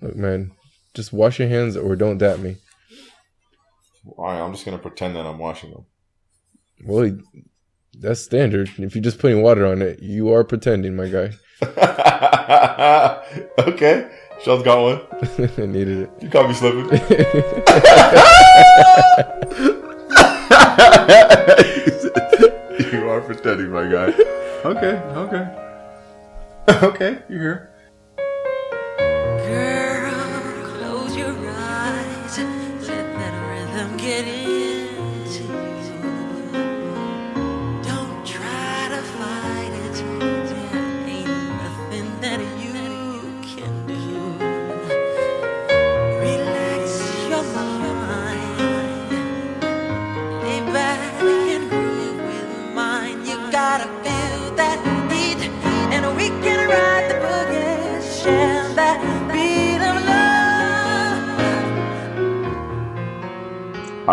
Look, man, just wash your hands or don't dap me. All right, I'm just gonna pretend that I'm washing them. Well, that's standard. If you're just putting water on it, you are pretending, my guy. okay, Sean's got one. I needed it. You caught me slipping. you are pretending, my guy. Okay, okay, okay. You're here.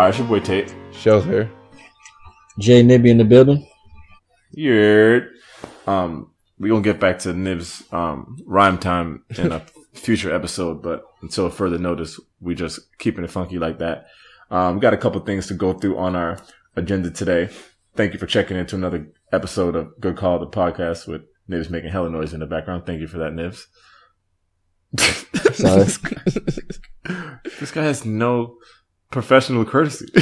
Right, it's your boy Tate. Shell's here. Jay Nibby in the building. Yeah. Um, we gonna get back to Nib's um rhyme time in a future episode, but until further notice, we just keeping it funky like that. Um, we got a couple things to go through on our agenda today. Thank you for checking into another episode of Good Call the podcast with Nibs making hella noise in the background. Thank you for that, Nibs. Sorry. this guy has no professional courtesy.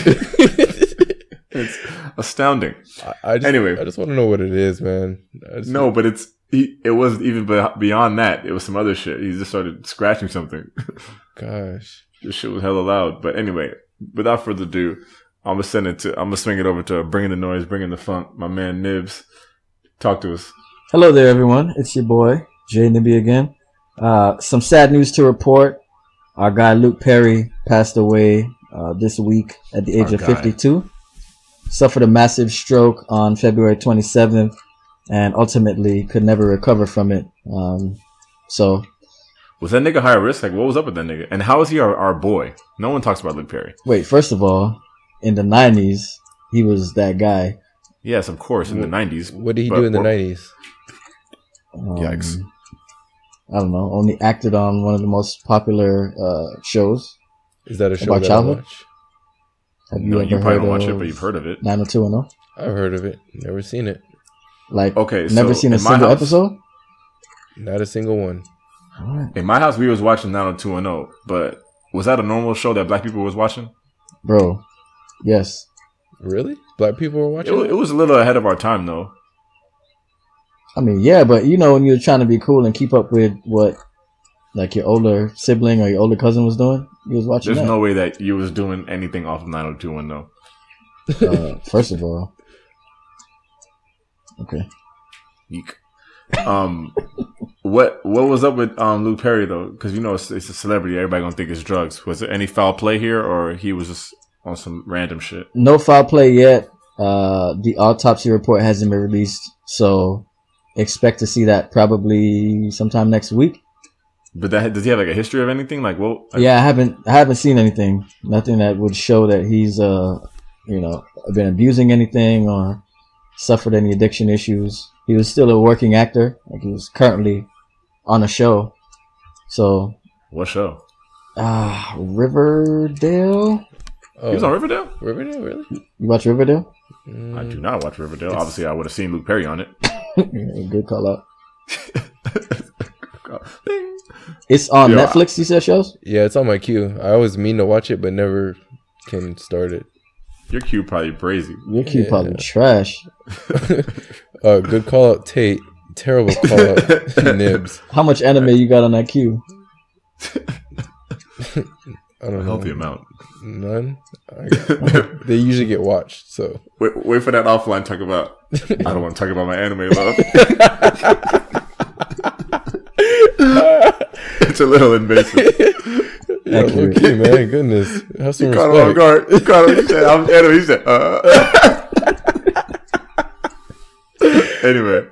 it's astounding. I, I just, Anyway. I just want to know what it is, man. I just- No, but it's he, it wasn't even be- beyond that. It was some other shit. He just started scratching something. gosh. this shit was hella loud. But anyway, without further ado, I'm gonna send it to. I'm gonna swing it over to bringing the noise, bringing the funk. My man Nibs, talk to us. Hello there, everyone. It's your boy Jay Nibby again. Uh, some sad news to report. Our guy Luke Perry passed away uh, this week at the age Our of guy. 52. Suffered a massive stroke on February 27th, and ultimately could never recover from it. Um, so Was that nigga high risk? Like, what was up with that nigga? And how is he our, our boy? No one talks about Luke Perry. wait, first of all, in the 90s, he was that guy. Yes, of course, in the '90s. What did he do in the 90s? Um, Yikes. I don't know. Only acted on one of the most popular uh, shows. Is that a show About that childhood? I watch? Have you No, ever you probably don't watch it, but you've heard of it. 90210? I've heard of it. Never seen it. Like, Okay, never so seen a single house- episode? Not a single one. Alright. In my house, we was watching 90210, but was that a normal show that black people was watching? Bro, yes. Really? Black people were watching it? it was a little ahead of our time, though. I mean, yeah, but you know, when you're trying to be cool and keep up with what, like, your older sibling or your older cousin was doing, you was watching There's that. no way that you was doing anything off of 90210. uh, first of all. Okay. Eek. Um, what what was up with um Luke Perry though? Because you know it's, it's a celebrity. Everybody gonna think it's drugs. Was there any foul play here, or he was just on some random shit? No foul play yet. Uh, the autopsy report hasn't been released, so expect to see that probably sometime next week. But that does he have like a history of anything? Like, well, like, Yeah, I haven't I haven't seen anything. Nothing that would show that he's uh you know been abusing anything or suffered any addiction issues. He was still a working actor. Like he was currently on a show. So what show? ah Riverdale. Oh, He was on Riverdale. Riverdale, really? You watch Riverdale? I Mm, do not watch Riverdale. It's- Obviously, I would have seen Luke Perry on it. Good call out. Bing. It's on Yeah. Netflix. You said shows. Yeah, it's on my queue. I always mean to watch it, but never can start it. Your queue probably crazy. Your cue Yeah. probably trash. uh, good call out, Tate. Terrible call out, Nibs. How much anime you got on that queue? I don't A know. healthy amount. None. I, they usually get watched, so Wait, wait for that offline talk about. I don't want to talk about my anime love. It's a little invasive. yeah, Accurate. okay, man. Goodness, have some Caught him off respect. guard. He caught him. He said, "I'm anime." He said, uh. anyway,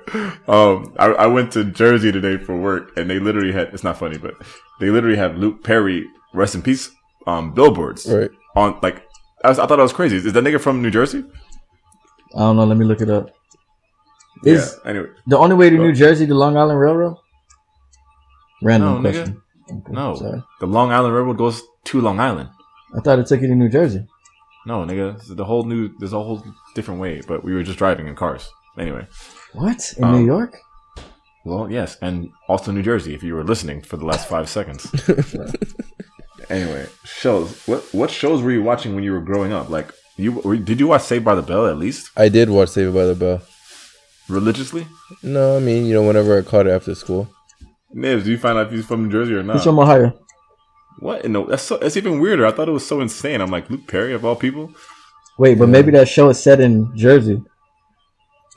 um, I, I went to Jersey today for work, and they literally had. It's not funny, but they literally have Luke Perry rest in peace um billboards Right. on like. I, was, I thought that was crazy. Is that nigga from New Jersey? I don't know. Let me look it up. Is yeah. Anyway, the only way to. New Jersey the Long Island Railroad? Random No, nigga. question. Okay, No, sorry. the Long Island Railroad goes to Long Island. I thought it took you to New Jersey. No, nigga, this is the whole new. There's a whole different way, but we were just driving in cars. Anyway, What in Um, New York? well, yes, and also New Jersey. If you were listening for the last five seconds. anyway, shows. What what shows were you watching when you were growing up? Like, you did you watch Saved by the Bell at least I did watch Saved by the Bell. religiously? No, I mean, you know, whenever I caught it after school. Nibs, do you find out if he's from New Jersey or not? He's from Ohio. What? No, that's so, that's even weirder. I thought it was so insane. I'm like Luke Perry of all people. Wait, but Yeah. maybe that show is set in Jersey.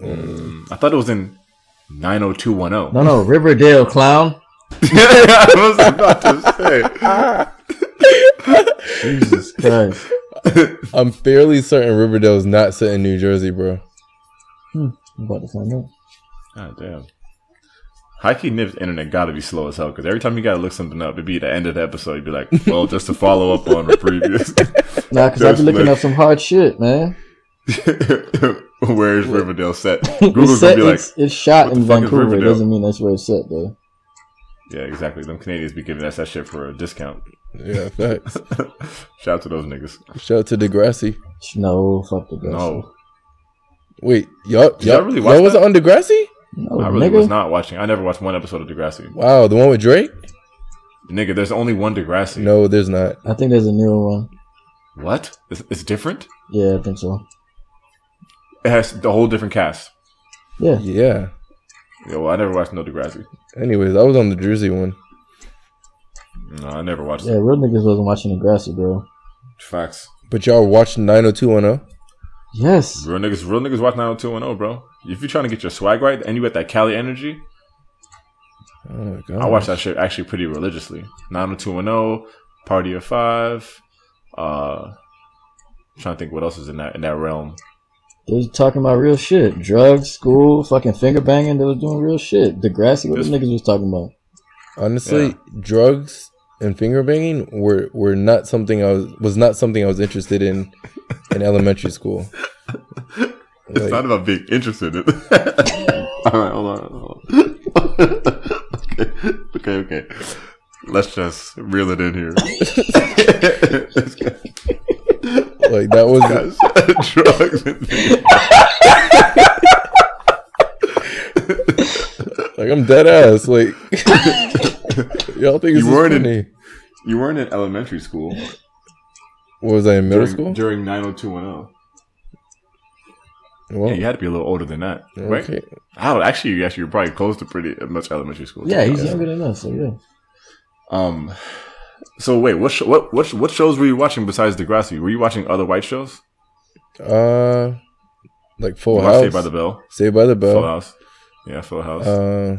Mm, I thought it was in 90210. No, no, Riverdale, clown. I was about to say. Jesus Christ. say. I'm fairly certain Riverdale is not set in New Jersey, bro. Hmm, I'm about to find out. God damn. High key Nib's internet gotta be slow as hell because every time you gotta look something up, it'd be the end of the episode. You'd be like, well, just to follow up on the previous. Nah, because I've Just been looking look. up some hard shit, man. Where is Riverdale set? Google's it's, gonna be like, it's, it's shot in Vancouver. It doesn't mean that's where it's set, though. yeah, exactly. Them Canadians be giving us that shit for a discount. Yeah, facts. Shout out to those niggas. Shout out to Degrassi. No, fuck the guy. No, Wait, y'all, Did y'all y'all, really y'all watch wasn't that? on Degrassi? No, I really nigga. was not watching. I never watched one episode of Degrassi. Wow, the one with Drake? Nigga, there's only one Degrassi. No, there's not. I think there's a newer one. What? It's, it's different? Yeah, I think so. It has the whole different cast. Yeah. Yeah. Yeah, well, I never watched no Degrassi. Anyways, I was on the Jersey one. No, I never watched Yeah, it. real niggas wasn't watching Degrassi, bro. Facts. But y'all watched 90210? Yes. Real niggas, real niggas watch 90210, bro. If you're trying to get your swag right and you got that Cali energy, Oh. I watch that shit actually pretty religiously. 90210, Party of Five. Uh, trying to think what else is in that in that realm. They was talking about real shit. Drugs, school, fucking finger banging. They was doing real shit. Degrassi, what Just- the niggas was talking about? Honestly, drugs and finger banging were, were not something I was was not something I was interested in in elementary school. It's Like- not about being interested in All right, hold on. Hold on. okay, okay, okay. Let's just reel it in here. Like that was guy's drugs like I'm dead ass. Like y'all think You weren't in- You weren't in elementary school What was I in middle during, school? during 90210. Well, Yeah, you had to be a little older than that, right? okay. I don't actually. You actually, you're probably close to pretty much elementary school. Yeah, he's younger than us, so yeah. Um. So wait, what sh- what what sh- what shows were you watching besides Degrassi? Were you watching other white shows? Uh, like Full You watched House. Saved by the Bell. Saved by the Bell, Full Bell. House. Yeah, Full House. Uh,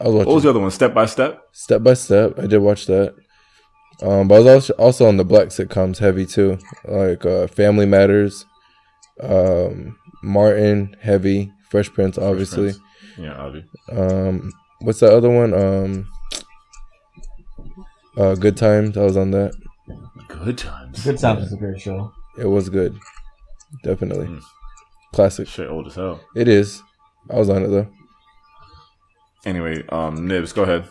I was what was the other one? Step by Step. Step by Step. I did watch that. Um, but I was also also on the black sitcoms heavy too, like uh, Family Matters, um, Martin heavy, Fresh Prince obviously. Prince. Yeah, Avi. Um, what's that other one? Um, uh, Good Times. I was on that. Good times. Good Times is a great show. It was good, definitely Mm. classic. Shit, old as hell. It is. I was on it though. Anyway, um, Nibs, go ahead.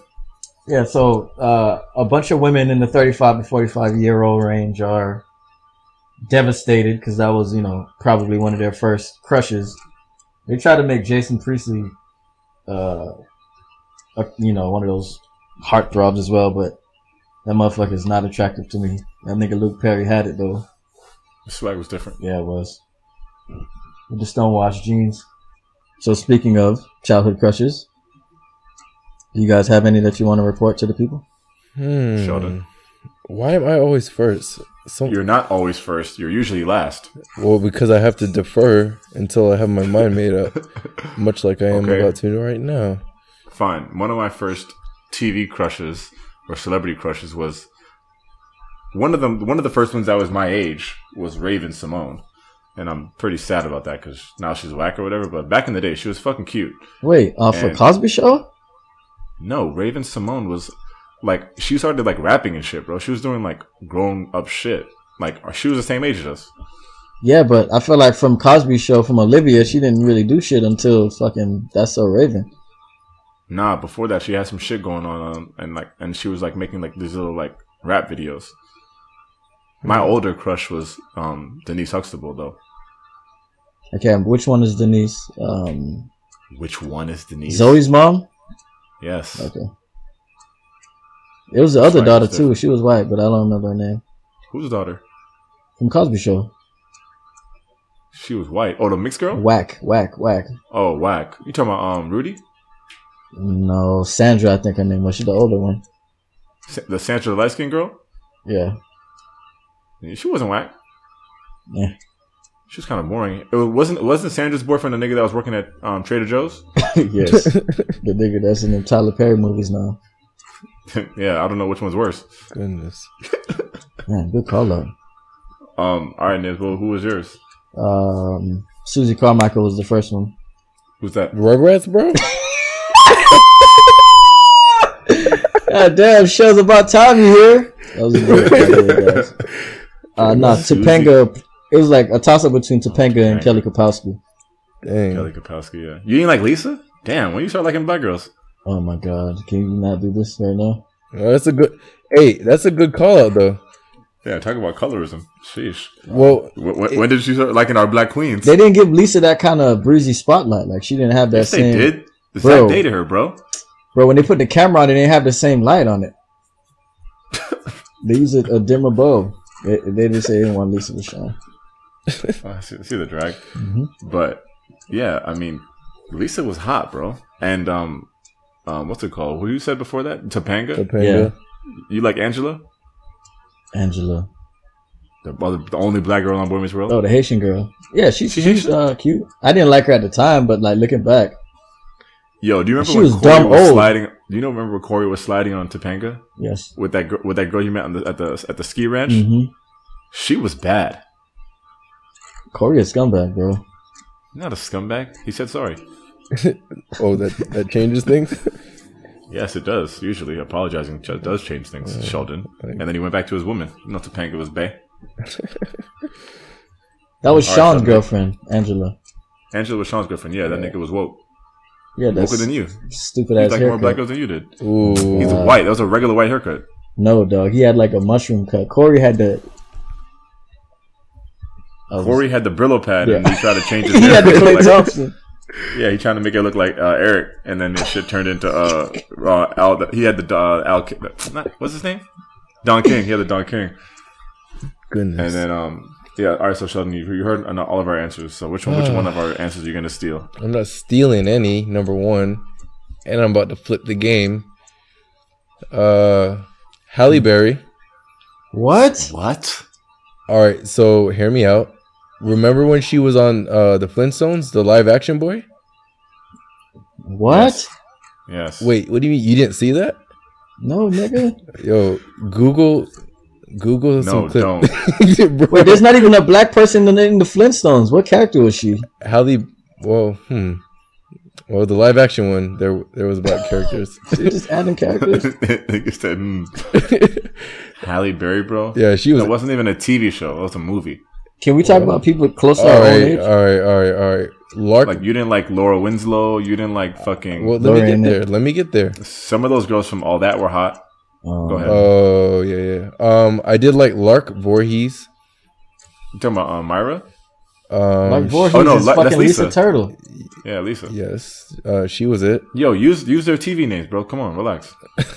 Yeah, so uh, a bunch of women in the 35 to 45 year old range are devastated because that was, you know, probably one of their first crushes. They tried to make Jason Priestley, uh, a, you know, one of those heartthrobs as well, but that motherfucker is not attractive to me. That nigga Luke Perry had it though. The swag was different. Yeah, it was. With the stonewashed jeans. So speaking of childhood crushes, you guys have any that you want to report to the people? Hmm. Sheldon. Why am I always first? Some, You're not always first. You're usually last. well, because I have to defer until I have my mind made up, much like I am Okay. about to right now. Fine. One of my first TV crushes or celebrity crushes was one of them. One of the first ones that was my age was Raven Simone, and I'm pretty sad about that because now she's whack or whatever. But back in the day, she was fucking cute. Wait, uh, for And- Cosby Show? No, Raven Simone was like she started like rapping and shit, bro. She was doing like grown up shit. Like she was the same age as us. Yeah, but I feel like from Cosby Show, from Olivia, she didn't really do shit until fucking That's So Raven. Nah, before that, she had some shit going on, um, and like, and she was like making like these little like rap videos. My older crush was um Denise Huxtable, though. Okay, which one is Denise? Um, Which one is Denise? Zoe's mom. Yes. Okay. It was the other daughter too. She was white, but I don't remember her name. Whose daughter? From Cosby Show. She was white. Oh, the mixed girl. Whack, whack, whack. Oh, whack. You talking about um Rudy? No, Sondra, I think her name was. She's the older one. Sa- The Sondra the light skinned girl? Yeah. She wasn't whack. Yeah. She was kind of boring. It wasn't wasn't Sondra's boyfriend the nigga that was working at um, Trader Joe's? yes. the nigga that's in the Tyler Perry movies now. yeah, I don't know which one's worse. Goodness. Man, good call out. Um, all right, Niz. Well, who was yours? Um, Susie Carmichael was the first one. Who's that? Rugrats, bro. God damn, show's about time you here. That was a good by the guys. Uh, nah, Topanga. It was like a toss up between Topanga and Kelly Kapowski. Dang. Kelly Kapowski. Yeah. You didn't like Lisa? Damn. When you start liking black girls? Oh my god, can you not do this right now? Oh, that's a good. Hey, that's a good call out though. Yeah. Talk about colorism. Sheesh. Well, When, when, when did you start liking our black queens? They didn't give Lisa that kind of breezy spotlight. Like she didn't have that yes, they did. The Bro. Zach dated her, bro. Bro, when they put the camera on, it didn't have the same light on it. they used a, a dimmer bulb. They, they didn't say they didn't want Lisa to shine. Oh, I see, see the drag. hmm But yeah, I mean, Lisa was hot, bro. And um, um, what's it called? Who you said before that? Topanga. Topanga. You like Angela? Angela. The, the only black girl on Boy Meets World. Oh, the Haitian girl. Yeah, she, She she's Haitian? uh, cute. I didn't like her at the time, but like looking back, Yo, do you remember She when was Cory dumb was old. sliding? Do you know remember when Cory was sliding on Topanga yes. with that gr- with that girl you met on the, at the at the ski ranch? hmm She was bad. Cory a scumbag, bro. Not a scumbag. He said sorry. Oh, that that changes things. Yes, it does. Usually, apologizing ch- does change things. Sheldon, and then he went back to his woman. You know, Topanga was bae. That was All right, Shawn's so- girlfriend, Angela. Angela was Shawn's girlfriend. Yeah, that nigga was woke. Yeah, that's Woker than you. stupid He ass like more black haircut. girls than you did. Ooh. He's Uh, white. That was a regular white haircut. No, dog. He had like a mushroom cut. Cory had the. Oh, Cory had the Brillo pad, and he tried to change his he had the Clay like- Thompson. yeah, he trying to make it look like uh, Eric, and then this shit turned into uh, uh Al. He had the uh, Al. Not, what's his name? Don King. He had the Don King, Goodness. and then um. Yeah, all right. So Sheldon, you, you heard all of our answers. So which one? Which one of our answers are you gonna steal? I'm not stealing any. Number one, and I'm about to flip the game. Uh, Halle Berry. What? What? All right, so hear me out. Remember when she was on uh the Flintstones, the live action boy? What? Yes. Wait, what do you mean you didn't see that? No, nigga. Yo, Google, Google No, some clip. don't. Bro, Wait, there's not even a black person in the, Flintstones. What character was she? Halle. Well, hmm. Well, the live action one, there there was black characters. Just adding characters. Nigga said, mm. Halle Berry, bro. yeah, she was. That wasn't even a TV show. It was a movie. Can we talk about people close to All our own age? all right, all right, all right. Lark. Like you didn't like Laura Winslow. You didn't like fucking. well, let me Laura get in there. Let me get there. Some of those girls from All That were hot. Um, Go ahead. Oh yeah, yeah. Um, I did like Lark Voorhees. You talking about uh, Myra? Um, Like Voorhees Oh, no, is like- fucking Lisa. Lisa. Turtle. Yeah, Lisa. yes, uh, she was it. Yo, use use their TV names, bro. Come on, relax.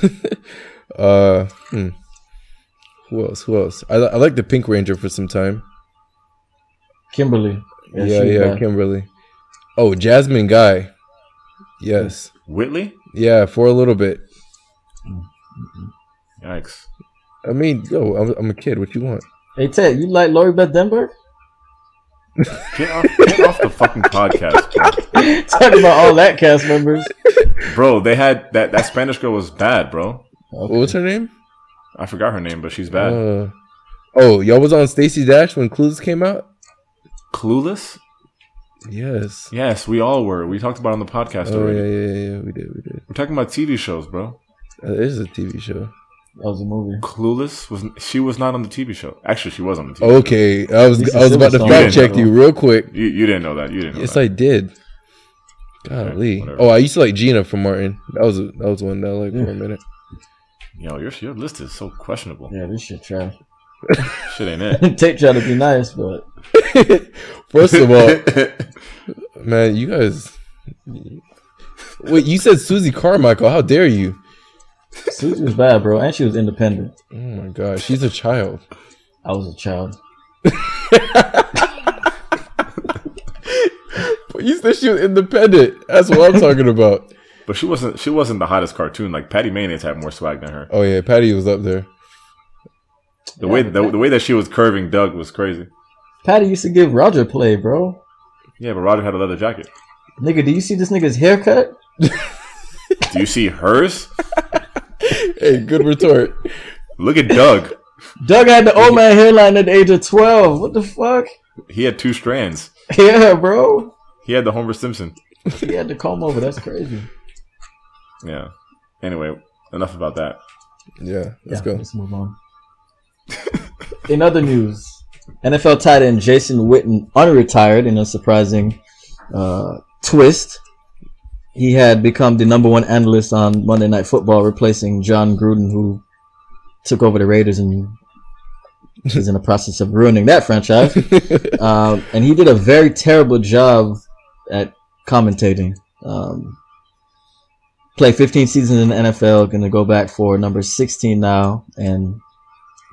Uh, hmm. Who else? Who else? I, I like the Pink Ranger for some time. Kimberly. Yeah, she yeah. Kimberly. Oh, Jasmine Guy. Yes. Whitley? Yeah, for a little bit. Yikes. I mean, yo, I'm, I'm a kid. What you want? Hey Ted, you like Lori Beth Denberg? Get off, get off the fucking podcast, bro. Talk about all that cast members. Bro, they had that that Spanish girl was bad, bro. What was her name? I forgot her name, but she's bad. Uh, oh, y'all was on Stacey Dash when Clues came out. Clueless? Yes. Yes, we all were. We talked about it on the podcast Oh already. yeah, yeah, yeah, yeah. We did, we did. We're talking about TV shows, bro. Uh, it is a TV show. That was a movie. Clueless was she was not on the TV show. Actually, she was on the TV. show. Okay, I was Lisa I was about to fact check you real quick. You you didn't know that. You didn't know Yes, that. I did. Golly. whatever. Oh, I used to like Gina from Martin. That was that was one that I liked for a minute. Yo, your your list is so questionable. Yeah, this shit trash. Shit ain't it. Tate tried to be nice, but First of all, man, you guys. Wait, you said Susie Carmichael. How dare you? Susie was bad, bro, and she was independent. Oh my god, she's a child. I was a child. But you said she was independent. That's what I'm talking about. but she wasn't she wasn't the hottest cartoon. Like Patty Mayonnaise had more swag than her. Oh yeah, Patty was up there. The way the, the way that she was curving Doug was crazy. Patty used to give Roger play, bro. Yeah, but Roger had a leather jacket. Nigga, do you see this nigga's haircut? Do you see hers? Hey, good retort. Look at Doug. Doug had the old man hairline at the age of 12. What the fuck? He had two strands. Yeah, bro. He had the Homer Simpson. He had the comb over. That's crazy. Yeah. Anyway, enough about that. Yeah, let's yeah, go. Let's move on. in other news, NFL tight end Jason Witten unretired in a surprising uh, twist. He had become the number one analyst on Monday Night Football, replacing Jon Gruden, who took over the Raiders and is in the process of ruining that franchise. um, and he did a very terrible job at commentating. Um, played 15 seasons in the NFL, going to go back for number 16 now. And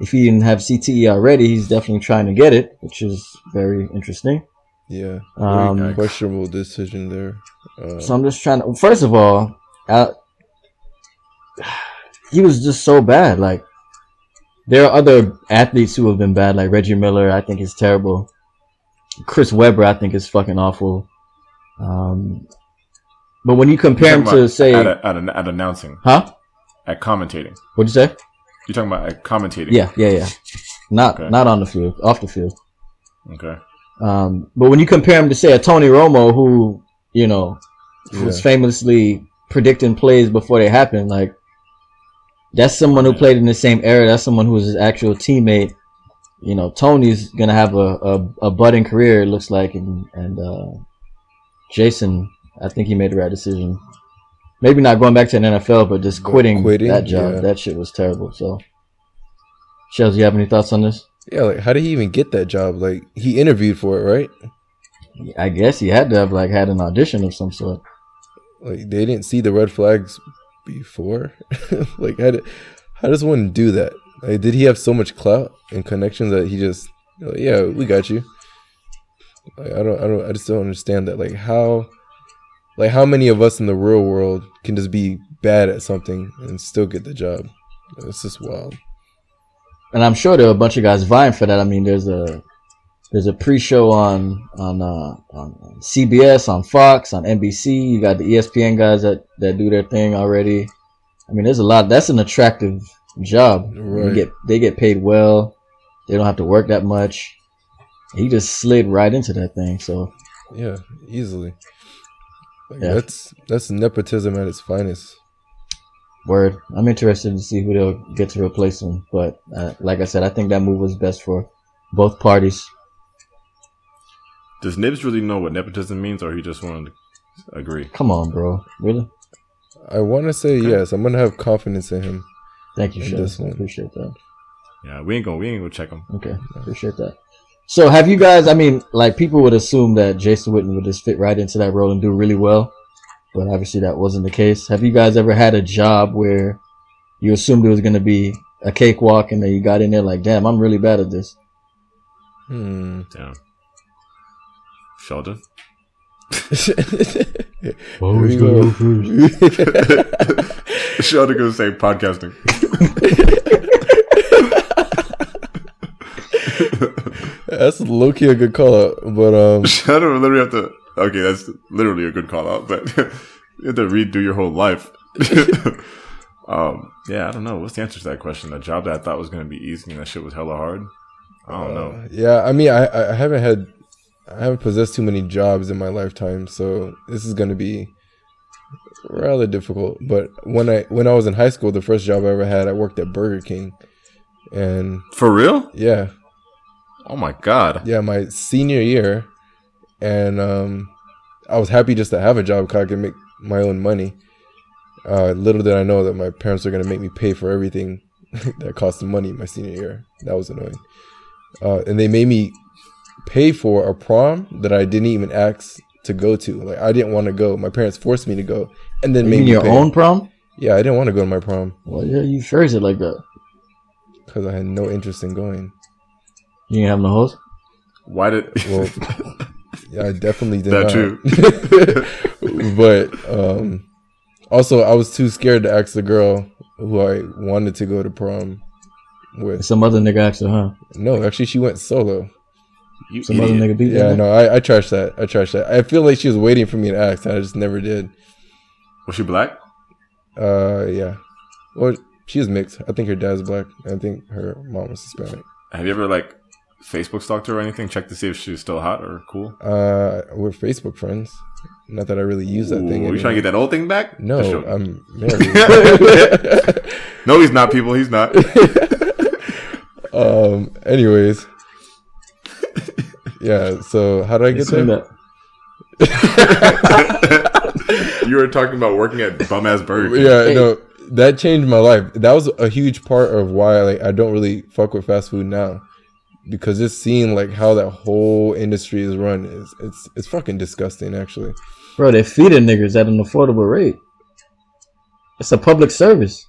if he didn't have CTE already, he's definitely trying to get it, which is very interesting. Yeah, Um, very questionable decision there. Uh, So I'm just trying to. First of all, uh, he was just so bad. Like there are other athletes who have been bad, like Reggie Miller. I think is terrible. Chris Webber, I think is fucking awful. Um, but when you compare him to talking say, about at, at, at announcing, huh? at commentating. What'd you say? You're talking about at commentating. Yeah, yeah, yeah. Not Okay. not on the field, off the field. Okay. Um, but when you compare him to say a Tony Romo, who you know was famously predicting plays before they happen, like that's someone who played in the same era. That's someone who was his actual teammate. You know, Tony's gonna have a, a, a budding career. It looks like, and and uh, Jason, I think he made the right decision. Maybe not going back to an NFL, but just quitting, quitting, that job. yeah. That shit was terrible. So, Shells, you have any thoughts on this? yeah, like how did he even get that job? Like he interviewed for it, right? I guess he had to have like had an audition of some sort. Like they didn't see the red flags before. like how did, how does one do that? Like did he have so much clout and connections that he just like, yeah we got you. Like I don't I don't I just don't understand that. Like how like how many of us in the real world can just be bad at something and still get the job? It's just wild. and I'm sure there are a bunch of guys vying for that. I mean, there's a there's a pre-show on on, uh, on CBS, on Fox, on NBC. You got the ESPN guys that that do their thing already. I mean, there's a lot. That's an attractive job. Right. get they get paid well. They don't have to work that much. He just slid right into that thing. So Yeah, easily. Like Yeah. that's that's nepotism at its finest. word. I'm interested to see who they'll get to replace him. But uh, like I said, I think that move was best for both parties. Does Nibs really know what nepotism means, or he just wanted to agree? Come on, bro. Really? I want to say Okay. yes. I'm gonna have confidence in him. Thank you, And Shaz. this I one. appreciate that. Yeah, we ain't gonna we ain't gonna check him. Okay, appreciate that. So, have you guys? I mean, like people would assume that Jason Witten would just fit right into that role and do really well, but obviously that wasn't the case. Have you guys ever had a job where you assumed it was going to be a cakewalk, and then you got in there like, "Damn, I'm really bad at this." Hmm. Damn. Sheldon. Always go Sheldon gonna say podcasting. That's low key a good call out, but um, Sheldon would literally have to. Okay, that's literally a good call out, but you have to redo your whole life. um, yeah, I don't know. What's the answer to that question? A job that I thought was gonna be easy and that shit was hella hard. I don't know. uh, yeah, I mean, I I haven't had, I haven't possessed too many jobs in my lifetime, so this is gonna be rather difficult. But when I when I was in high school, the first job I ever had, I worked at Burger King, and For real? yeah, Oh my god. yeah, my senior year, and um, I was happy just to have a job because I could make my own money. Uh, little did I know that my parents were gonna make me pay for everything that cost money my senior year. That was annoying. Uh, and they made me pay for a prom that I didn't even ask to go to. Like I didn't want to go. My parents forced me to go, and then made Even me your pay. own prom? Yeah, I didn't want to go to my prom Well, yeah, you phrase it like that. because I had no interest in going. You ain't have no hoes? Why did? Well, Yeah, I definitely did That not. but um, also, I was too scared to ask the girl who I wanted to go to prom with. Some other nigga asked her, huh? No, actually, she went solo. you Some other nigga beat Yeah, no, I, I trashed that. I trashed that. I feel like she was waiting for me to ask, and I just never did. Was she black? Uh, yeah. Well, she's mixed. I think her dad's black. I think her mom was Hispanic. Have you ever like Facebook stalked her or anything? Check to see if she's still hot or cool. Uh, we're Facebook friends. Not that I really use that Ooh, thing. you trying to get that old thing back? No, I'm married. no, he's not. People, he's not. um. Anyways. Yeah. So how did I get Say there? that. you were talking about working at bum ass Burger King. Yeah. Hey. No, that changed my life. That was a huge part of why like I don't really fuck with fast food now, because just seeing like how that whole industry is run is it's it's fucking disgusting. Actually. Bro, they're feeding niggas at an affordable rate. It's a public service.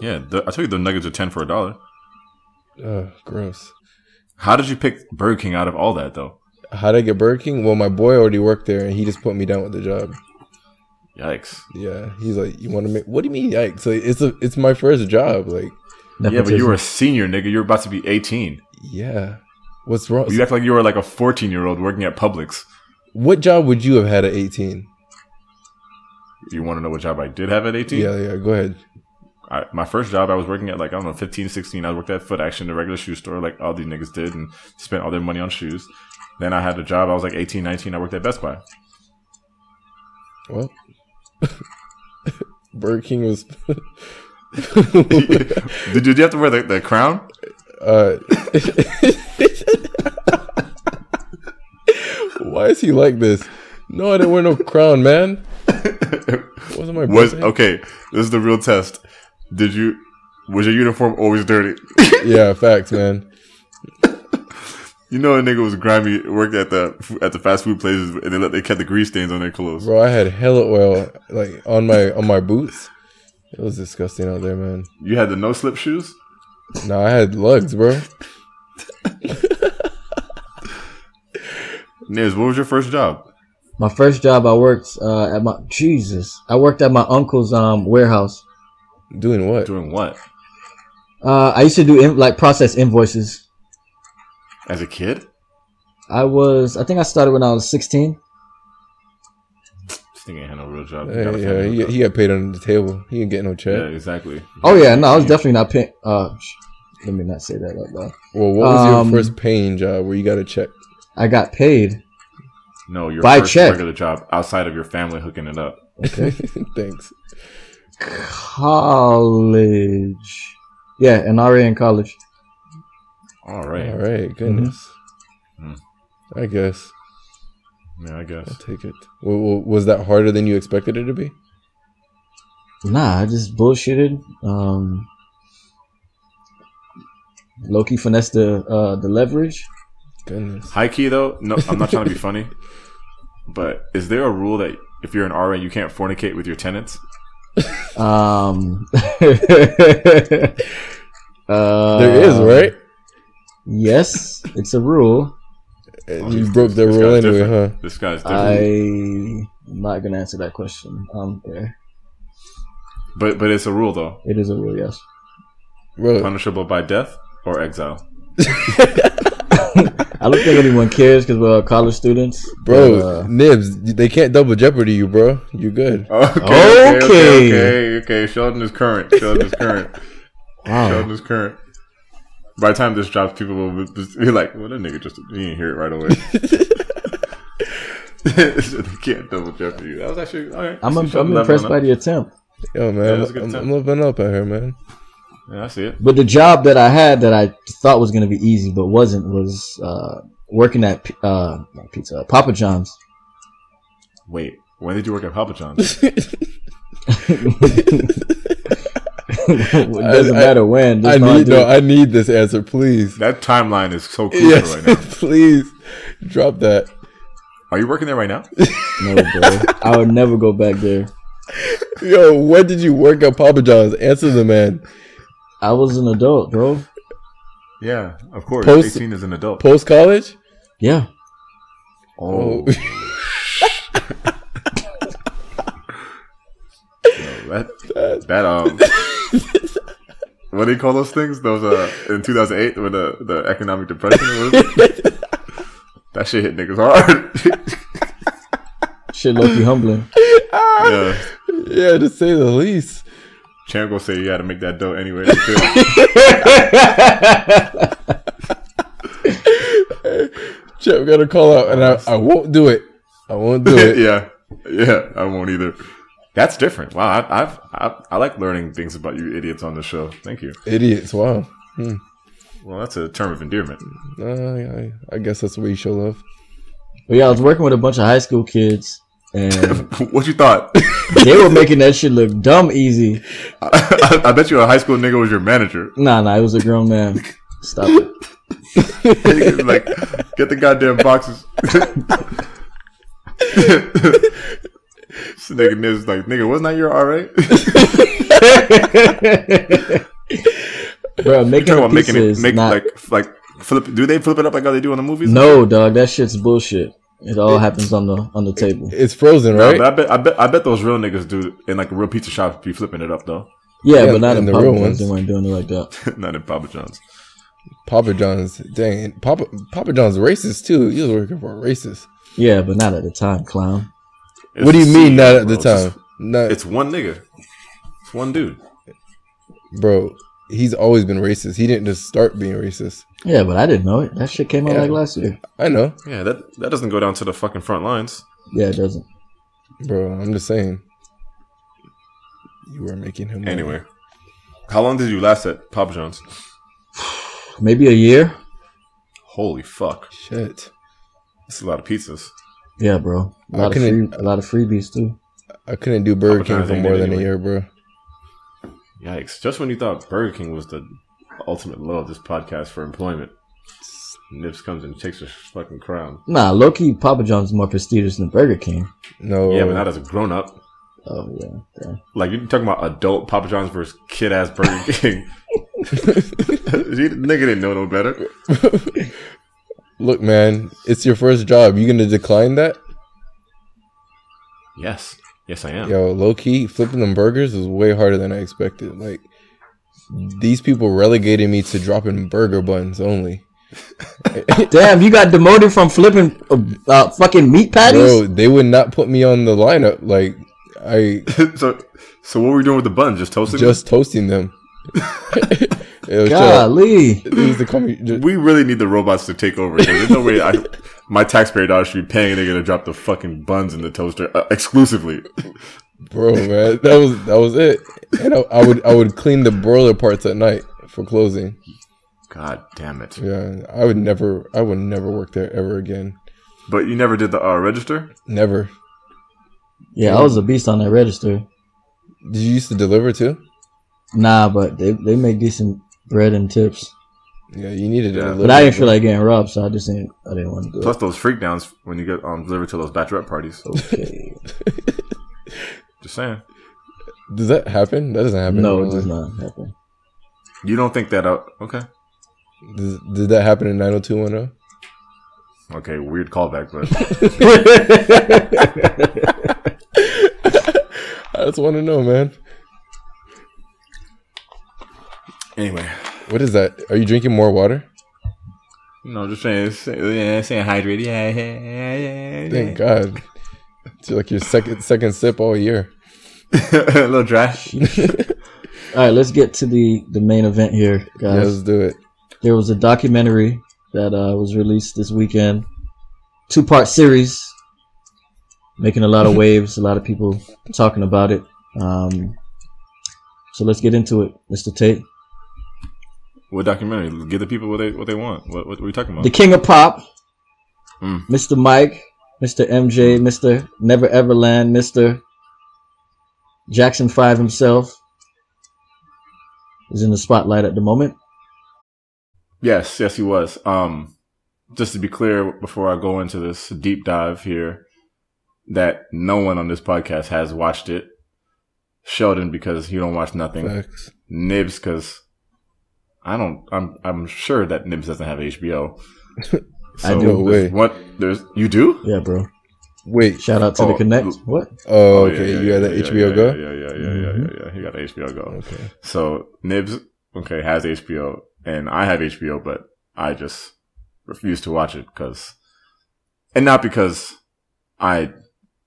Yeah, the, I told you the nuggets are ten for a dollar. Ugh, gross. How did you pick Burger King out of all that though? How did I get Burger King? Well, my boy already worked there, and he just put me down with the job. Yikes! Yeah, he's like, "You want to make? What do you mean, yikes? Like, it's a, it's my first job. Like, Yeah, but you were a senior nigga. You're about to be eighteen. yeah, what's wrong? You act like you were like a fourteen year old working at Publix. what job would you have had at eighteen? You want to know what job I did have at eighteen? Yeah, yeah. Go ahead. I, my first job, I was working at like, I don't know, 15, 16. I worked at Foot Action, the regular shoe store, like all these niggas did, and spent all their money on shoes. Then I had a job, I was like 18, 19. I worked at Best Buy. Well, Burger King was. did, did you have to wear the, the crown? uh, why is he like this? No, I didn't wear no crown, man. Wasn't my Was birthday? okay. This is the real test. Did you? Was your uniform always dirty? Yeah, facts, man. you know, a nigga was grimy. Worked at the at the fast food places, and they let they kept the grease stains on their clothes. Bro, I had hella oil like on my on my boots. It was disgusting out there, man. You had the no slip shoes. No, I had lugs, bro. Niz, what was your first job? My first job, I worked uh, at my Jesus. I worked at my uncle's um warehouse. Doing what? Doing what? Uh, I used to do in, like process invoices. As a kid? I was, I think I started when I was sixteen. This nigga ain't had no real job. You Hey, yeah, he, out. he got paid under the table. He didn't get no check. yeah, exactly. Oh yeah, no, I was definitely not paying. Uh, sh- let me not say that out loud. Well, what was Um, your first paying job where you got a check? I got paid. No, your By first check. regular job outside of your family hooking it up. Okay. Thanks. college. Yeah, an RA in college. All right. All right, goodness. Hmm. I guess Yeah, I guess. I'll take it. Well, well, was that harder than you expected it to be? Nah, I just bullshitted. Um, Loki finessed the uh, the leverage. Goodness. High key though, no, I'm not trying to be funny, but is there a rule that if you're an RA, you can't fornicate with your tenants? Um, uh, There is, right? Yes, it's a rule. And you broke the rule anyway, different. huh? This guy's different. I'm not gonna answer that question. Um, yeah, but but it's a rule though, it is a rule. Yes. Bro, punishable by death or exile. I don't think anyone cares because we're all college students. bro, but, uh, Nibs, they can't double jeopardy you, bro. You're good? Okay, Okay. okay, okay, okay. Sheldon is current. Sheldon is current. Sheldon is current. By the time this drops, people will be like, "Well, that nigga just he didn't hear it right away." so they can't double jeopardy. You. That was actually all right. I'm, I I'm impressed by the attempt. Yo, man, that's a good I'm, time. I'm living up out here, man. Yeah, I see it. But the job that I had that I thought was going to be easy but wasn't was uh, working at uh, pizza Papa John's. Wait, when did you work at Papa John's? it doesn't I- matter when. I Just I need no. I need this answer, please. that timeline is so crucial Yes, right now. please drop that. Are you working there right now? No, bro. I would never go back there. Yo, when did you work at Papa John's? Answer the man. I was an adult, bro. Yeah, of course. Post- 18 is an adult. Post college. Yeah. oh, Oh, that that um. What do you call those things? Those uh in 2008 when the the economic depression was. that shit hit niggas hard. Shit low key humbling. yeah. yeah, to say the least. Champ gonna say you had to make that dough anyway. Chip got a call out, and I, I won't do it. I won't do it. yeah, yeah, I won't either. That's different. Wow, I, I've I, I like learning things about you idiots on the show. Thank you. Idiots. Wow. Well, that's a term of endearment. Uh, I, I guess that's what you show love. But yeah, I was working with a bunch of high school kids, and what you thought? they were making that shit look dumb easy. I, I bet you a high school nigga was your manager. Nah, nah, it was a grown man. Stop it. like, get the goddamn boxes. This nigga is like, nigga, wasn't that your RA? Bro, making Talking the about making it, make not, like, like flip. Do they flip it up like how they do in the movies? no, dog, that shit's bullshit. It all happens on the on the table. It's frozen, No, right? but I bet, I bet, I bet those real niggas do in like a real pizza shop be flipping it up though. Yeah, Yeah, but not in and the Papa real John's. ones. They weren't doing it like that. Not in Papa John's. Papa John's. Dang, Papa Papa John's racist too. He was working for a racist. Yeah, but not at the time, clown. It's what do you the mean not at the bro. It's just- time? Not, It's one nigga. It's one dude. bro. He's always been racist. He didn't just start being racist. Yeah, but I didn't know it. That shit came out Yeah. like last year. I know, Yeah, that that doesn't go down to the fucking front lines. Yeah, it doesn't. bro. I'm just saying. You were making him money. Anyway, how long did you last at Papa John's? Maybe a year. Holy fuck, Shit, that's a lot of pizzas. Yeah, bro. A I lot of free, a lot of freebies too. I couldn't do Burger King for more it than a year, bro. Yikes! Just when you thought Burger King was the ultimate low of this podcast for employment, Nibs comes and takes his fucking crown. Nah, low key, Papa John's is more prestigious than Burger King. No, Yeah, but not as a grown up. Oh yeah, yeah. Like you're talking about adult Papa John's versus kid ass Burger King. he, nigga didn't know no better. Look, man, it's your first job. You gonna decline that? Yes, yes, I am. Yo, low key, flipping them burgers is way harder than I expected. Like, these people relegated me to dropping burger buns only. Damn, you got demoted from flipping uh, uh, fucking meat patties. Bro, they would not put me on the lineup. Like, I so, so what were we doing with the buns? Just toasting? just toasting them. it Golly, they used to call me. Just, We really need the robots to take over. There's no way I, my taxpayer dollars should be paying They're gonna drop the fucking buns in the toaster uh, exclusively. bro, man, that was that was it. And I, I would I would clean the broiler parts at night for closing. God damn it! Yeah, I would never, I would never work there ever again. But you never did the uh, register. Never. yeah, I was a beast on that register. Did you used to deliver too? Nah, but they they make decent bread and tips. Yeah, you needed Yeah. it. But I didn't feel like getting robbed, so I just didn't. I didn't want to do Plus it. Plus those freak downs when you get um, delivered to those bachelorette parties. Okay. Just saying. Does that happen? That doesn't happen. no, in it does not happen. You don't think that? Uh, okay. Does, did that happen in 90210? Okay. Weird callback, but I just want to know, man. Anyway. What is that? Are you drinking more water? No, just saying. say- Yeah, saying hydrated. Yeah, yeah, yeah, yeah. Thank God. It's like your second second sip all year. a little dry. All right, let's get to the the main event here, Yeah, guys. let's do it. There was a documentary that uh, was released this weekend, two part series, making a lot of waves. A lot of people talking about it. Um, so let's get into it, Mr. Tate. What documentary? Give the people what they what they want. What what are we talking about? The King of Pop, Mm. Mr. Mike, Mr. MJ, Mr. Never Everland, Mr. Jackson 5 himself is in the spotlight at the moment. Yes, yes, he was. Um, just to be clear, before I go into this deep dive here, that no one on this podcast has watched it. Sheldon, because you don't watch nothing. Facts. Nibs, because I don't. I'm I'm sure that Nibs doesn't have HBO. I do. No there's way. What there's you do? Yeah, bro. Wait. Shout out to the Oh, Connect. l- What? Oh, oh, yeah, okay. yeah, you yeah, got the HBO yeah, Go. Yeah, yeah, yeah, yeah, mm-hmm. yeah, yeah. He got the HBO Go. Okay. So Nibs, okay, has HBO, and I have HBO, but I just refuse to watch it because, and not because I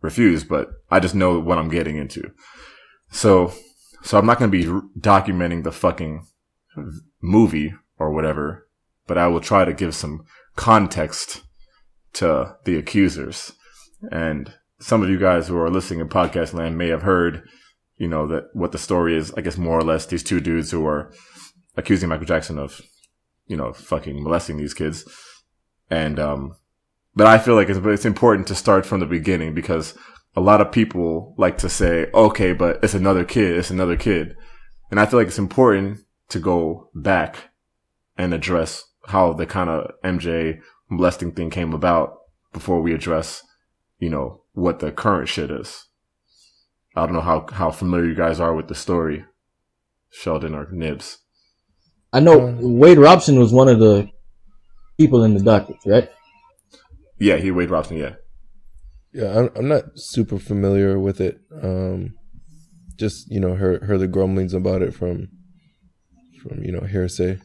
refuse, but I just know what I'm getting into. So, so I'm not going to be r- documenting the fucking movie or whatever, but I will try to give some context to the accusers. And some of you guys who are listening in podcast land may have heard you know, that what the story is, I guess more or less these two dudes who are accusing Michael Jackson of, you know, fucking molesting these kids. And, um, but I feel like it's, it's important to start from the beginning because a lot of people like to say, okay, but it's another kid, it's another kid. And I feel like it's important to go back and address how the kind of MJ molesting thing came about before we address, you know, what the current shit is. I don't know how, how familiar you guys are with the story, Sheldon or Nibs. I know Wade Robson was one of the people in the docket, right? Yeah, he Wade Robson. Yeah, Yeah, I'm, I'm not super familiar with it. Um, just you know, heard heard the grumblings about it from from you know hearsay.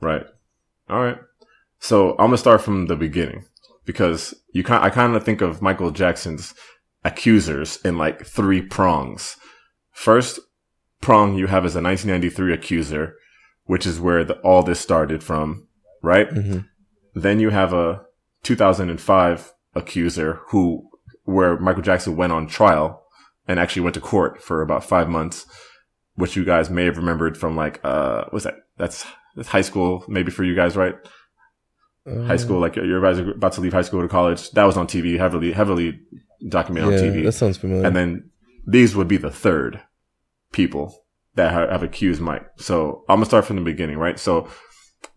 right. All right. So I'm gonna start from the beginning because you kind I kind of think of Michael Jackson's accusers in like three prongs. First prong you have is a 1993 accuser, which is where the, all this started from, right? hmm Then you have a 2005 accuser who, where Michael Jackson went on trial and actually went to court for about five months, which you guys may have remembered from like, uh, what's that? That's, that's high school, maybe for you guys, right? Uh, High school, like you're about to leave high school to college. That was on TV, heavily, heavily documented Yeah, on TV. that sounds familiar. And then these would be the third people that have accused Mike. So I'm gonna start from the beginning, right? So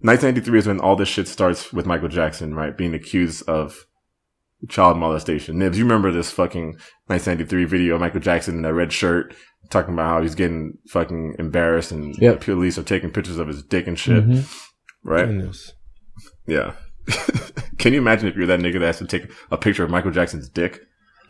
1993 is when all this shit starts with Michael Jackson, right? Being accused of child molestation. Nibs, you remember this fucking 1993 video of Michael Jackson in that red shirt talking about how he's getting fucking embarrassed and Yep. police are taking pictures of his dick and shit, Mhm. right? Goodness. Yeah. Can you imagine if you're that nigga that has to take a picture of Michael Jackson's dick?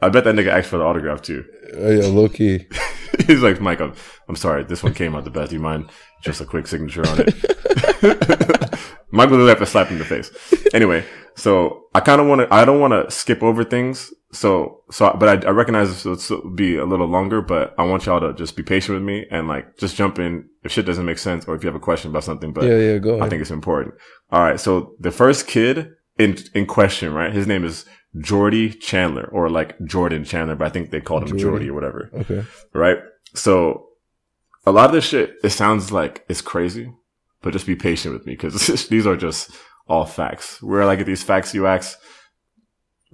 I bet that nigga asked for the autograph too. Oh, yeah, low key. He's like, Mike, I'm, I'm sorry. This one came out the best. Do you mind just a quick signature on it? Michael will have to slap him in the face. Anyway, so I kind of want to, I don't want to skip over things. So, so, but I, I recognize this will be a little longer, but I want y'all to just be patient with me and like just jump in if shit doesn't make sense or if you have a question about something. But yeah, yeah, go ahead. I think it's important. All right. So the first kid in, in question, right? His name is Jordy Chandler or like Jordan Chandler, but I think they called him Jordy. Jordy or whatever okay. right? So a lot of this shit, it sounds like it's crazy, but just be patient with me because these are just all facts. Where I get these facts, you ask,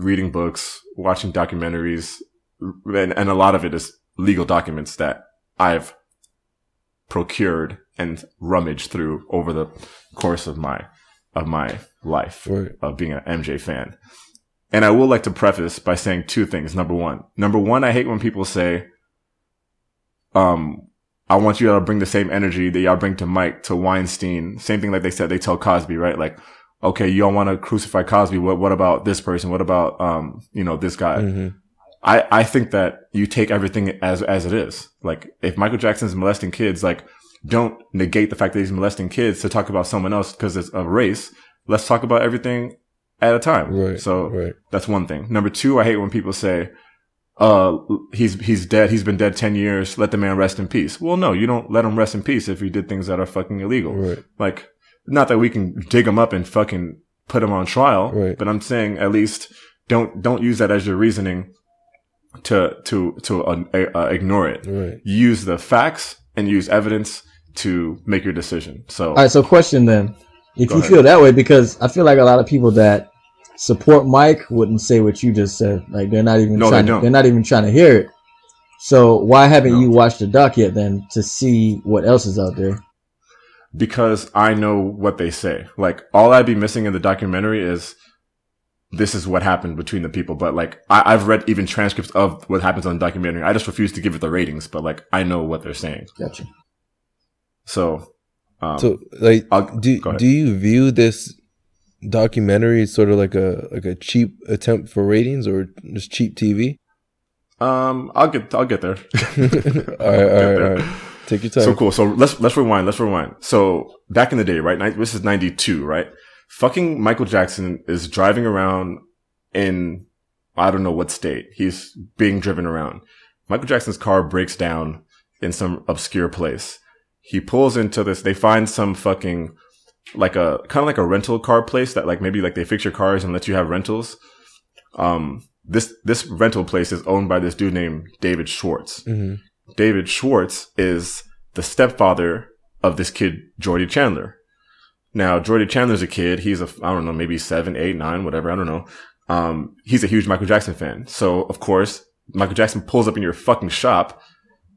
reading books, watching documentaries, and, and a lot of it is legal documents that I've procured and rummaged through over the course of my of my life Right. of being an MJ fan. And I will like to preface by saying two things. Number one, number one, I hate when people say, um, I want you to bring the same energy that y'all bring to Mike, to Weinstein. Same thing like they said, they tell Cosby, right? Like, okay, you don't want to crucify Cosby. What, what about this person? What about, um, you know, this guy? hmm I, I think that you take everything as, as it is. Like, if Michael Jackson's molesting kids, like, don't negate the fact that he's molesting kids to talk about someone else because it's a race. Let's talk about everything at a time. Right. So right. that's one thing. Number two, I hate when people say, uh, he's, he's dead. He's been dead 10 years. Let the man rest in peace. Well, no, you don't let him rest in peace if he did things that are fucking illegal. Right. Like, not that we can dig them up and fucking put them on trial, Right. but I'm saying at least don't, don't use that as your reasoning to, to, to, uh, uh, ignore it. Right. Use the facts and use evidence to make your decision. So, All right, so question then. If you ahead. feel that way, because I feel like a lot of people that support Mike wouldn't say what you just said. Like they're not even No, they trying. don't. They're not even trying to hear it. So why haven't No. you watched the doc yet then to see what else is out there? Because I know what they say. Like all I'd be missing in the documentary is this is what happened between the people. But like I, I've read even transcripts of what happens on the documentary. I just refuse to give it the ratings, but like I know what they're saying. Gotcha. So, um, So, like, I'll- do do you view this documentary as sort of like a like a cheap attempt for ratings or just cheap TV? um, I'll get I'll get there. all right, all right, all right. Take your time. So cool. So let's let's rewind. Let's rewind. So back in the day, right? This is ninety two, right? Fucking Michael Jackson is driving around in I don't know what state. He's being driven around. Michael Jackson's car breaks down in some obscure place. He pulls into this. They find some fucking like a kind of like a rental car place that like maybe like they fix your cars and let you have rentals. Um, this this rental place is owned by this dude named David Schwartz. hmm David Schwartz is the stepfather of this kid, Jordy Chandler. Now, Jordy Chandler's a kid. He's a, I don't know, maybe seven, eight, nine, whatever. I don't know. Um, he's a huge Michael Jackson fan. So, of course, Michael Jackson pulls up in your fucking shop.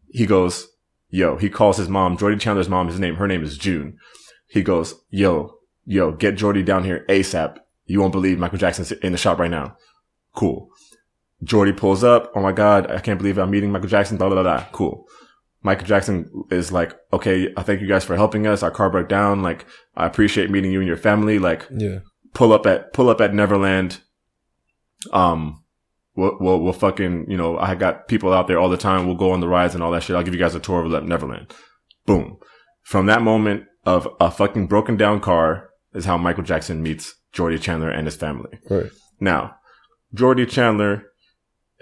He goes, yo, he calls his mom, Jordy Chandler's mom, his name, her name is June. He goes, yo, yo, get Jordy down here ASAP. You won't believe Michael Jackson's in the shop right now. Cool. Jordy pulls up. Oh my God, I can't believe I'm meeting Michael Jackson. Blah, blah, blah, blah. Cool. Michael Jackson is like, okay, I thank you guys for helping us. Our car broke down. Like, I appreciate meeting you and your family. Like, Yeah. pull up at, pull up at Neverland. Um, we'll, we'll, we'll fucking, you know, I got people out there all the time. We'll go on the rides and all that shit. I'll give you guys a tour of Neverland. Boom. From that moment of a fucking broken down car is how Michael Jackson meets Jordy Chandler and his family. Right. Now, Jordy Chandler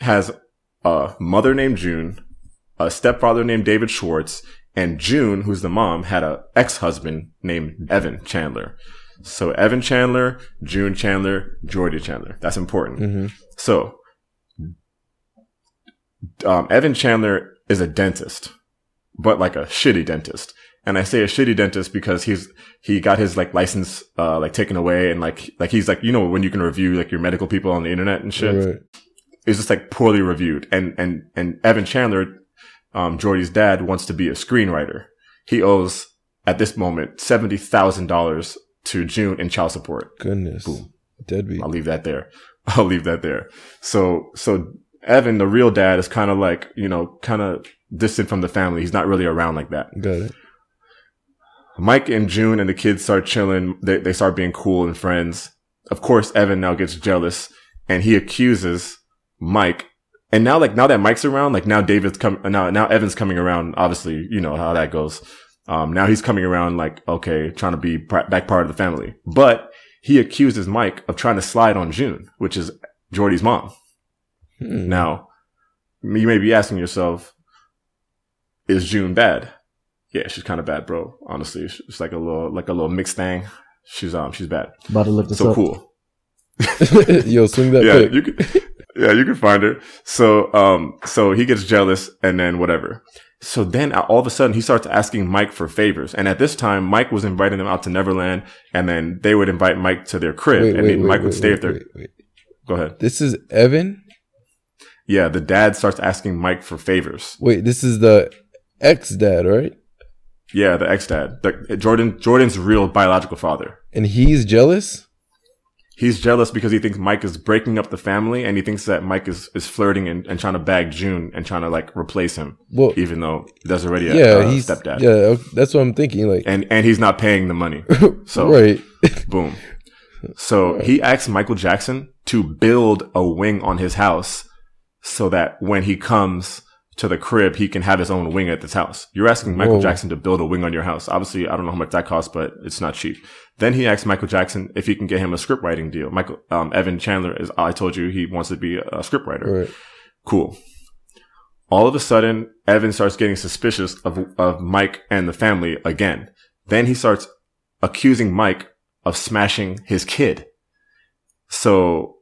has a mother named June, a stepfather named David Schwartz, and June, who's the mom, had a ex-husband named Evan Chandler. So Evan Chandler, June Chandler, Jordy Chandler. That's important. hmm So, um, Evan Chandler is a dentist, but like a shitty dentist. And I say a shitty dentist because he's, he got his like license, uh, like taken away and like, like he's like, you know, when you can review like your medical people on the internet and shit, Right. It's just like poorly reviewed. And, and, and Evan Chandler, um, Jordy's dad wants to be a screenwriter. He owes at this moment $70,000 to June in child support. Goodness. Boom. Deadbeat. I'll leave that there. I'll leave that there. So, so Evan, the real dad, is kind of like, you know, kind of distant from the family. He's not really around like that. Got it. Mike and June and the kids start chilling. They, they start being cool and friends. Of course, Evan now gets jealous and he accuses Mike. And now, like, now that Mike's around, like now David's come, now, now Evan's coming around. Obviously, you know how that goes. Um, now he's coming around like, okay, trying to be pr- back part of the family. But he accuses Mike of trying to slide on June, which is Jordy's mom. Hmm. Now, you may be asking yourself, is June bad? Yeah, she's kind of bad, bro. Honestly, it's like a little, like a little mixed thing. She's, um, she's bad. About to look this So up. cool. Yo, swing that yeah, pick. you can, yeah, you can find her. So, um, so he gets jealous and then whatever. So then all of a sudden he starts asking Mike for favors. And at this time, Mike was inviting them out to Neverland and then they would invite Mike to their crib Wait, and wait, Mike wait, would stay at their, go ahead. This is Evan. Yeah. The dad starts asking Mike for favors. Wait, this is the ex dad, right? Yeah. The ex-dad, Jordan, Jordan's real biological father. And he's jealous. He's jealous because he thinks Mike is breaking up the family and he thinks that Mike is, is flirting and, and trying to bag June and trying to like replace him, Well, even though there's already a yeah, uh, he's stepdad. Yeah, that's what I'm thinking. Like, And, and he's not paying the money. So right. boom. So he asked Michael Jackson to build a wing on his house so that when he comes to the crib, he can have his own wing at this house. You're asking Michael Whoa. Jackson to build a wing on your house. Obviously, I don't know how much that costs, but it's not cheap. Then he asked Michael Jackson if he can get him a script writing deal. Michael, um, Evan Chandler is, I told you he wants to be a script writer. Right. Cool. All of a sudden, Evan starts getting suspicious of, of Mike and the family again. Then he starts accusing Mike of smashing his kid. So,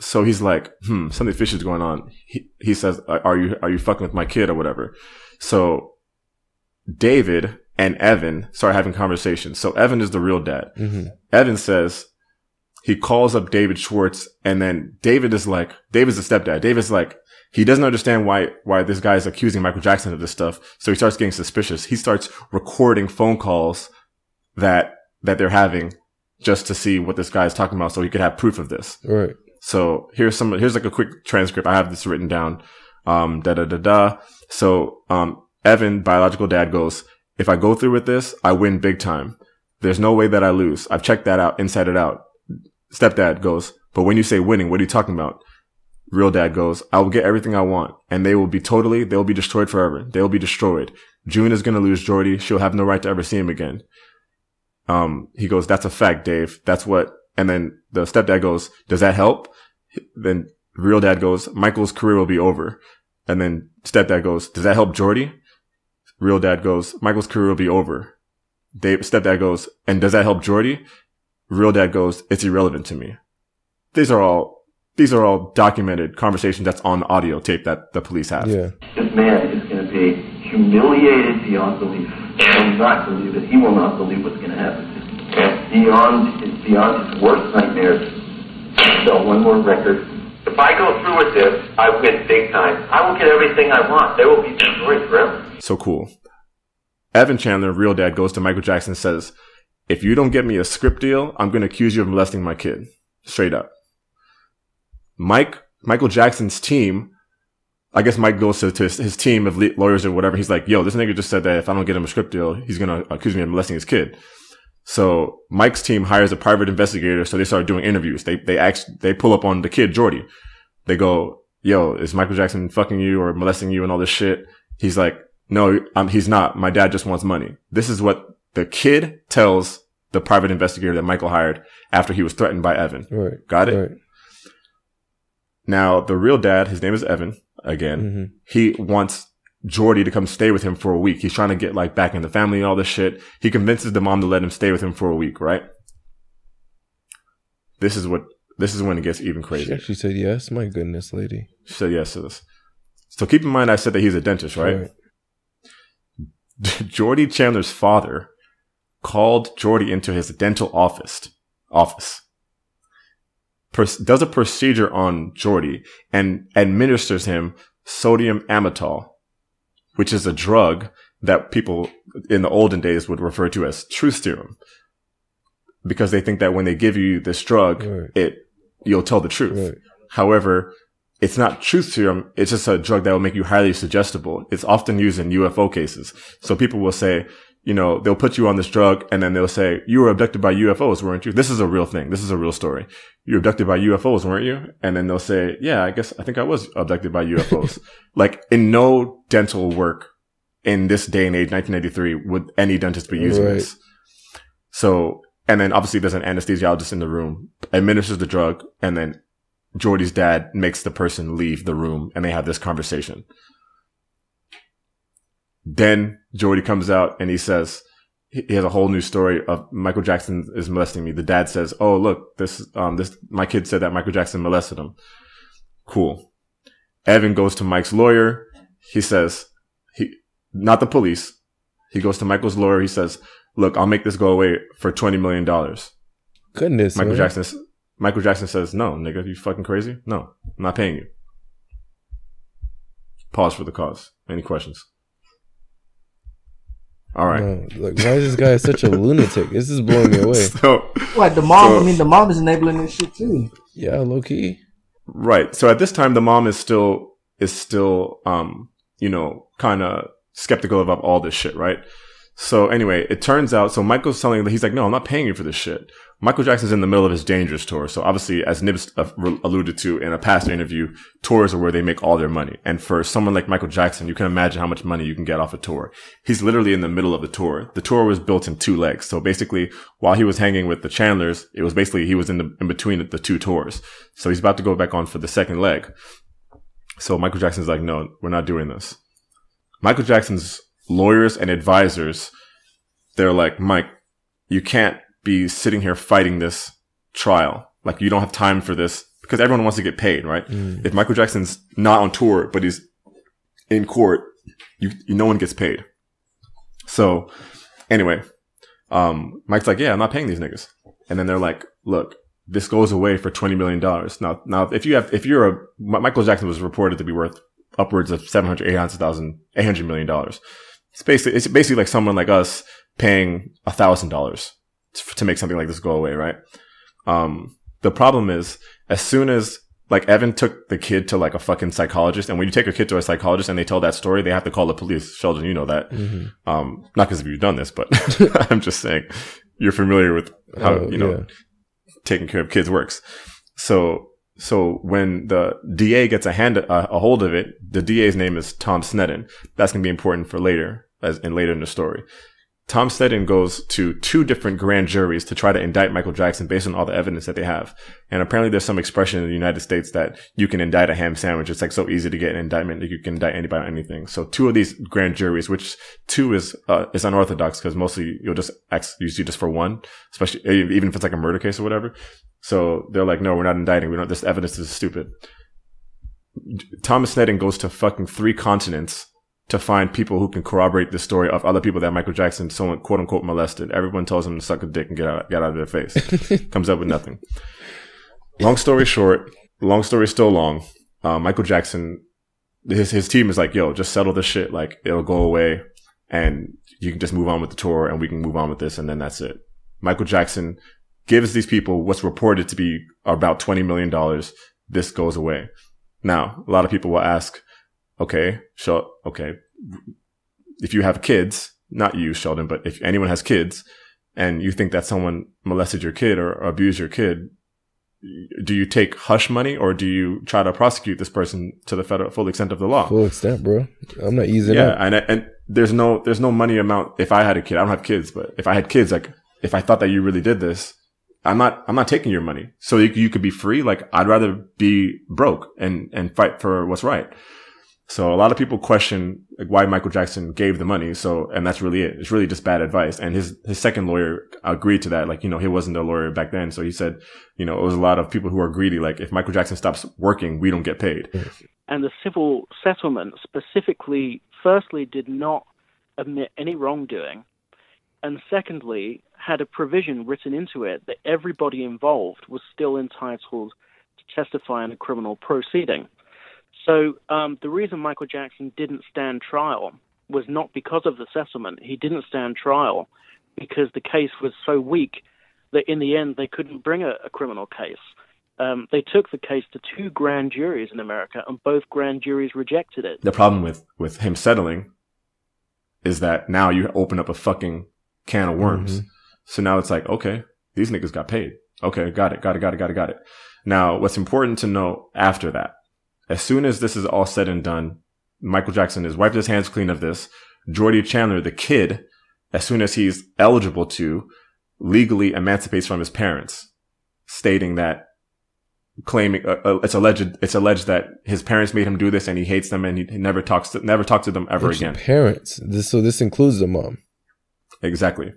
so he's like, hmm, something fishy is going on. He, he says, are you, are you fucking with my kid or whatever? So David and Evan start having conversations. So Evan is the real dad. hmm Evan says, he calls up David Schwartz and then David is like, David's a stepdad. David's like, he doesn't understand why, why this guy is accusing Michael Jackson of this stuff. So he starts getting suspicious. He starts recording phone calls that, that they're having just to see what this guy is talking about so he could have proof of this. Right. So here's some, here's like a quick transcript. I have this written down. Um, da da da da. So, um, Evan, biological dad goes, if I go through with this, I win big time. There's no way that I lose. I've checked that out, inside it out. Stepdad goes, but when you say winning, what are you talking about? Real dad goes, I will get everything I want and they will be totally, they will be destroyed forever. They will be destroyed. June is going to lose Jordy. She'll have no right to ever see him again. Um, he goes, that's a fact, Dave. That's what, and then the stepdad goes, does that help? Then real dad goes, Michael's career will be over. And then stepdad goes, does that help Jordy? Real dad goes, Michael's career will be over. Dave, stepdad goes, and does that help Jordy? Real dad goes, it's irrelevant to me. These are all, these are all documented conversations that's on audio tape that the police have. Yeah. This man is going to be humiliated beyond belief. He will not believe it. He will not believe what's going to happen. Beyond, it's beyond his worst nightmares. Sell one more record. If I go through with this, I win big time. I will get everything I want. There will be destroyed forever. So cool. Evan Chandler, real dad, goes to Michael Jackson and says, if you don't get me a script deal, I'm going to accuse you of molesting my kid. Straight up. Mike, Michael Jackson's team, I guess Mike goes to, to his, his team of lawyers or whatever. He's like, yo, this nigga just said that if I don't get him a script deal, he's going to accuse me of molesting his kid. So Mike's team hires a private investigator. So they start doing interviews. They, they actually, they pull up on the kid, Jordy. They go, yo, is Michael Jackson fucking you or molesting you and all this shit? He's like, no, um, he's not. My dad just wants money. This is what the kid tells the private investigator that Michael hired after he was threatened by Evan. Right. Got it? Right. Now, the real dad, his name is Evan again. hmm He wants Jordy to come stay with him for a week. He's trying to get like back in the family and all this shit. He convinces the mom to let him stay with him for a week, right? This is what, this is when it gets even crazy. She crazier. said yes. My goodness, lady. She said yes to this. So keep in mind, I said that he's a dentist, right? Jordy Chandler's father called Jordy into his dental office, office, does a procedure on Jordy and administers him sodium amytal, which is a drug that people in the olden days would refer to as truth serum because they think that when they give you this drug, Right. it, you'll tell the truth. Right. However, it's not truth serum. It's just a drug that will make you highly suggestible. It's often used in UFO cases. So people will say, you know, they'll put you on this drug and then they'll say, you were abducted by UFOs, weren't you? This is a real thing. This is a real story. You were abducted by UFOs, weren't you? And then they'll say, yeah, I guess, I think I was abducted by UFOs. like in no dental work in this day and age, 1993, would any dentist be using Right. this. So, and then obviously there's an anesthesiologist in the room, administers the drug, and then Jordy's dad makes the person leave the room and they have this conversation. Then Jordy comes out and he says, he has a whole new story of Michael Jackson is molesting me. The dad says, Oh, look, this, um, this, my kid said that Michael Jackson molested him. Cool. Evan goes to Mike's lawyer. He says, he, not the police. He goes to Michael's lawyer. He says, look, I'll make this go away for $20 million. Goodness. Michael man. Jackson, Michael Jackson says, no, nigga, you fucking crazy? No, I'm not paying you. Pause for the cause. Any questions? All right. No, like, why is this guy such a lunatic? This is blowing me away. so, What the mom? So- I mean, the mom is enabling this shit too. Yeah, low key. right. So at this time, the mom is still, is still, um, you know, kind of skeptical about all this shit, right? So anyway, it turns out, so Michael's telling that he's like, no, I'm not paying you for this shit. Michael Jackson's in the middle of his Dangerous tour. So obviously, as Nibs uh, alluded to in a past interview, tours are where they make all their money. And for someone like Michael Jackson, you can imagine how much money you can get off a tour. He's literally in the middle of the tour. The tour was built in two legs. So basically, while he was hanging with the Chandlers, it was basically he was in the in between the two tours. So he's about to go back on for the second leg. So Michael Jackson's like, no, we're not doing this. Michael Jackson's lawyers and advisors, they're like, Mike, you can't be sitting here fighting this trial. Like, you don't have time for this because everyone wants to get paid, right? Mm. If Michael Jackson's not on tour, but he's in court, you, you no one gets paid. So anyway, um, Mike's like, yeah, I'm not paying these niggas. And then they're like, look, this goes away for twenty million dollars. Now, now if you have if you're a Michael Jackson was reported to be worth upwards of 700, 800,000, 800 million dollars. It's basically it's basically like someone like us paying a thousand dollars to make something like this go away, right? Um, the problem is as soon as like Evan took the kid to like a fucking psychologist, and when you take a kid to a psychologist and they tell that story, they have to call the police. Sheldon, you know that. Mm-hmm. Um, not because you've done this, but I'm just saying you're familiar with how Oh, you know yeah. taking care of kids works. So, so when the DA gets a hand, a, hold of it, the DA's name is Tom Sneddon. That's going to be important for later, as in later in the story. Tom Sneddon goes to two different grand juries to try to indict Michael Jackson based on all the evidence that they have. And apparently there's some expression in the United States that you can indict a ham sandwich. It's like so easy to get an indictment that you can indict anybody on anything. So two of these grand juries, which two is, uh, is unorthodox because mostly you'll just ask, usually just for one, especially even if it's like a murder case or whatever. So they're like, no, we're not indicting. We don't, this evidence is stupid. Thomas Sneddon goes to fucking three continents to find people who can corroborate the story of other people that Michael Jackson, someone quote unquote molested. Everyone tells him to suck a dick and get out, get out of their face. Comes up with nothing. Long story short, long story still long. Uh, Michael Jackson, his his team is like, yo, just settle this shit. Like it'll go away, and you can just move on with the tour, and we can move on with this, and then that's it. Michael Jackson gives these people what's reported to be about twenty million dollars. This goes away. Now, a lot of people will ask, okay, so okay, if you have kids, not you, Sheldon, but if anyone has kids, and you think that someone molested your kid or abused your kid, do you take hush money or do you try to prosecute this person to the federal full extent of the law? Full extent, bro. I'm not easing yeah, up. and and there's no there's no money amount. If I had a kid, I don't have kids, but if I had kids, like if I thought that you really did this, I'm not I'm not taking your money. So you, you could be free. Like I'd rather be broke and and fight for what's right. So a lot of people question like why Michael Jackson gave the money. So and that's really it. It's really just bad advice. And his his second lawyer agreed to that. Like you know he wasn't a lawyer back then, so he said you know it was a lot of people who are greedy. Like if Michael Jackson stops working, we don't get paid. and the civil settlement specifically, firstly, did not admit any wrongdoing, and secondly, had a provision written into it that everybody involved was still entitled to testify in a criminal proceeding. So um, the reason Michael Jackson didn't stand trial was not because of the settlement. He didn't stand trial because the case was so weak that in the end they couldn't bring a, a criminal case. Um, they took the case to two grand juries in America, and both grand juries rejected it. The problem with with him settling is that now you open up a fucking can of worms. So now it's like, okay, these niggas got paid. Okay, got it, got it, got it, got it, got it. Now, what's important to know after that, as soon as this is all said and done, Michael Jackson has wiped his hands clean of this. Jordy Chandler, the kid, as soon as he's eligible to, legally emancipates from his parents, stating that claiming uh, uh, it's alleged it's alleged that his parents made him do this and he hates them and he never talks to never talks to them ever Which again. Parents. This so this includes the mom. Exactly.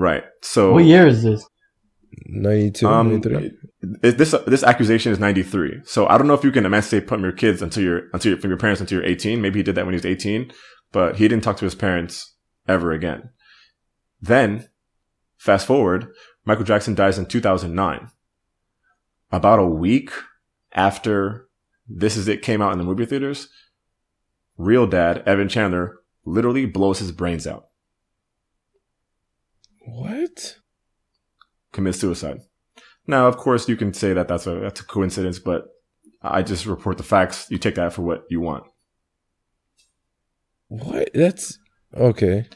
Right. So What year is this? 92, Um, it- this this accusation is 93. So I don't know if you can emancipate from your kids until you're until you're, from your parents until you're 18. Maybe he did that when he was 18, but he didn't talk to his parents ever again. Then, fast forward, Michael Jackson dies in 2009. About a week after This Is It came out in the movie theaters, real dad Evan Chandler literally blows his brains out, What? Commit suicide. Now, of course, you can say that that's a that's a coincidence, but I just report the facts. You take that for what you want. What? That's okay.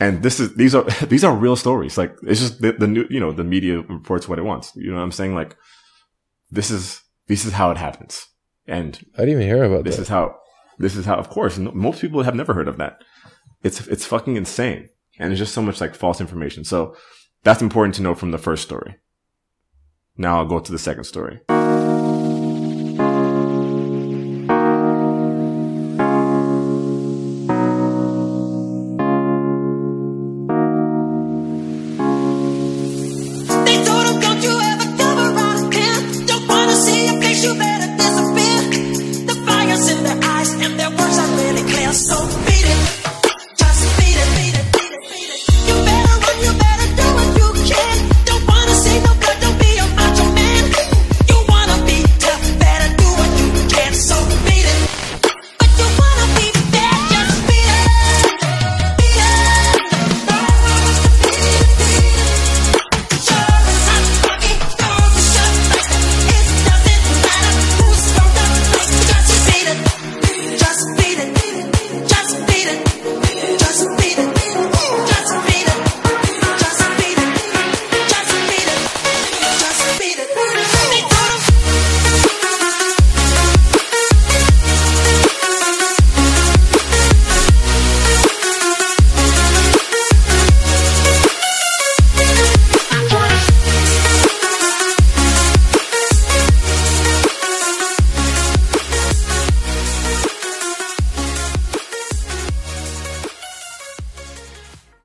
And this is these are these are real stories. Like it's just the, the new you know the media reports what it wants. You know what I'm saying? Like this is this is how it happens, and I didn't even hear about this that. is how this is how. Of course, no- most people have never heard of that. It's it's fucking insane, and it's just so much like false information. So that's important to know from the first story. Now I'll go to the second story.